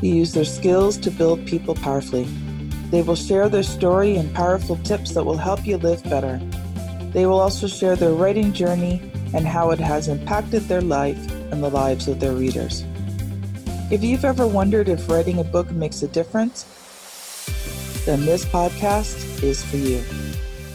who use their skills to build people powerfully. They will share their story and powerful tips that will help you live better. They will also share their writing journey and how it has impacted their life and the lives of their readers. If you've ever wondered if writing a book makes a difference, then this podcast is for you.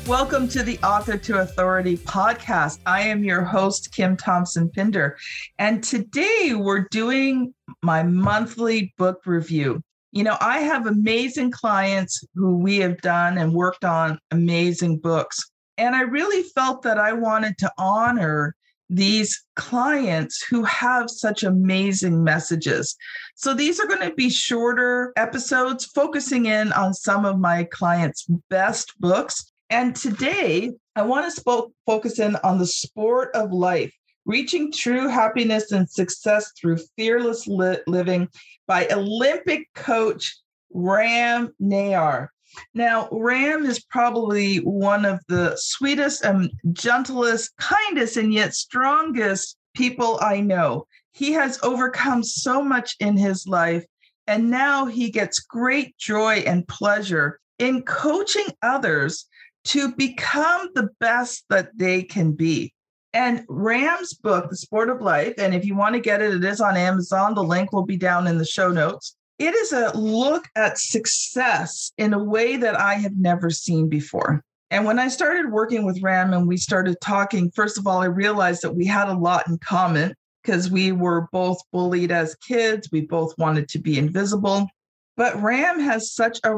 Welcome to the Author to Authority podcast. I am your host, Kim Thompson Pinder. And today we're doing my monthly book review. You know, I have amazing clients who we have done and worked on amazing books. And I really felt that I wanted to honor these clients who have such amazing messages. So these are going to be shorter episodes focusing in on some of my clients' best books and today, I want to sp- focus in on the sport of life, reaching true happiness and success through fearless li- living by Olympic coach Ram Nayar. Now, Ram is probably one of the sweetest and gentlest, kindest, and yet strongest people I know. He has overcome so much in his life, and now he gets great joy and pleasure in coaching others to become the best that they can be. And Ram's book, The Sport of Life, and if you want to get it, it is on Amazon. The link will be down in the show notes. It is a look at success in a way that I have never seen before. And when I started working with Ram and we started talking, first of all, I realized that we had a lot in common because we were both bullied as kids. We both wanted to be invisible. But Ram has such a,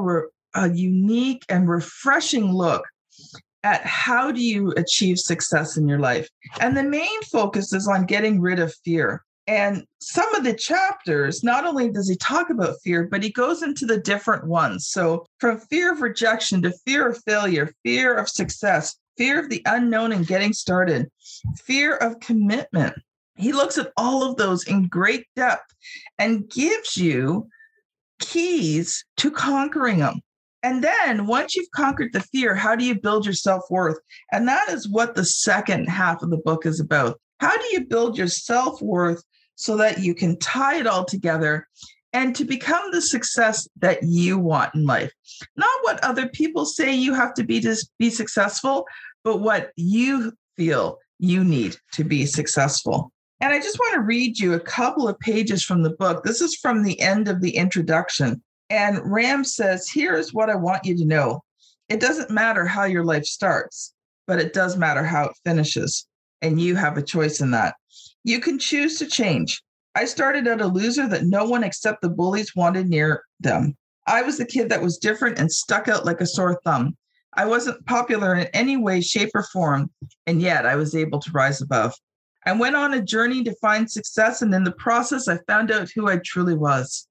a unique and refreshing look at how do you achieve success in your life. And the main focus is on getting rid of fear. And some of the chapters, not only does he talk about fear, but he goes into the different ones. So, from fear of rejection to fear of failure, fear of success, fear of the unknown and getting started, fear of commitment. He looks at all of those in great depth and gives you keys to conquering them. And then once you've conquered the fear, how do you build your self worth? And that is what the second half of the book is about. How do you build your self worth so that you can tie it all together and to become the success that you want in life? Not what other people say you have to be to be successful, but what you feel you need to be successful. And I just want to read you a couple of pages from the book. This is from the end of the introduction. And Ram says, Here's what I want you to know it doesn't matter how your life starts, but it does matter how it finishes. And you have a choice in that. You can choose to change. I started out a loser that no one except the bullies wanted near them. I was the kid that was different and stuck out like a sore thumb. I wasn't popular in any way, shape, or form, and yet I was able to rise above. I went on a journey to find success, and in the process, I found out who I truly was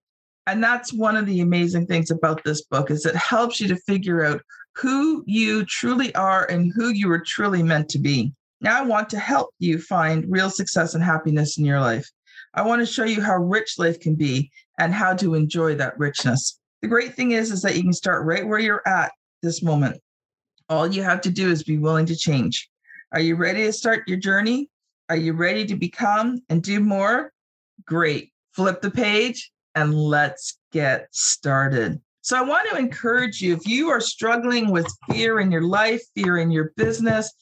and that's one of the amazing things about this book is it helps you to figure out who you truly are and who you are truly meant to be. Now i want to help you find real success and happiness in your life. I want to show you how rich life can be and how to enjoy that richness. The great thing is is that you can start right where you're at this moment. All you have to do is be willing to change. Are you ready to start your journey? Are you ready to become and do more? Great. Flip the page and let's get started. So, I want to encourage you if you are struggling with fear in your life, fear in your business,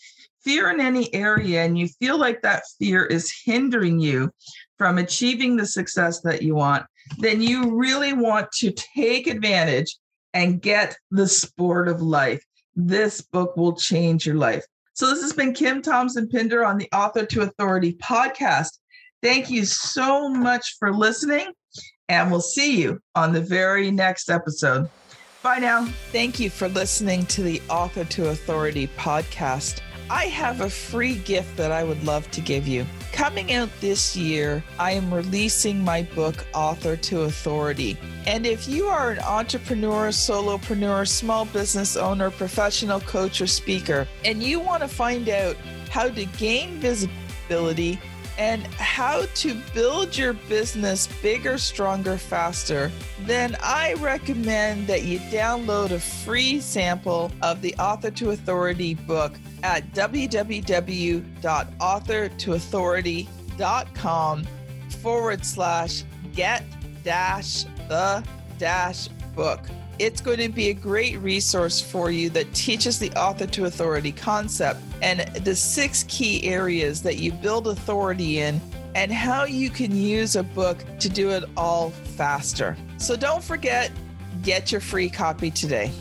fear in any area, and you feel like that fear is hindering you from achieving the success that you want, then you really want to take advantage and get the sport of life. This book will change your life. So, this has been Kim Thompson Pinder on the Author to Authority podcast. Thank you so much for listening and we'll see you on the very next episode. Bye now. Thank you for listening to the Author to Authority podcast. I have a free gift that I would love to give you. Coming out this year, I am releasing my book, Author to Authority. And if you are an entrepreneur, solopreneur, small business owner, professional coach, or speaker, and you want to find out how to gain visibility and how to build your business bigger, stronger, faster, then I recommend that you download a free sample of the Author to Authority book at www.authortoauthority.com forward slash get dash the dash book. It's going to be a great resource for you that teaches the author to authority concept and the six key areas that you build authority in and how you can use a book to do it all faster. So don't forget, get your free copy today.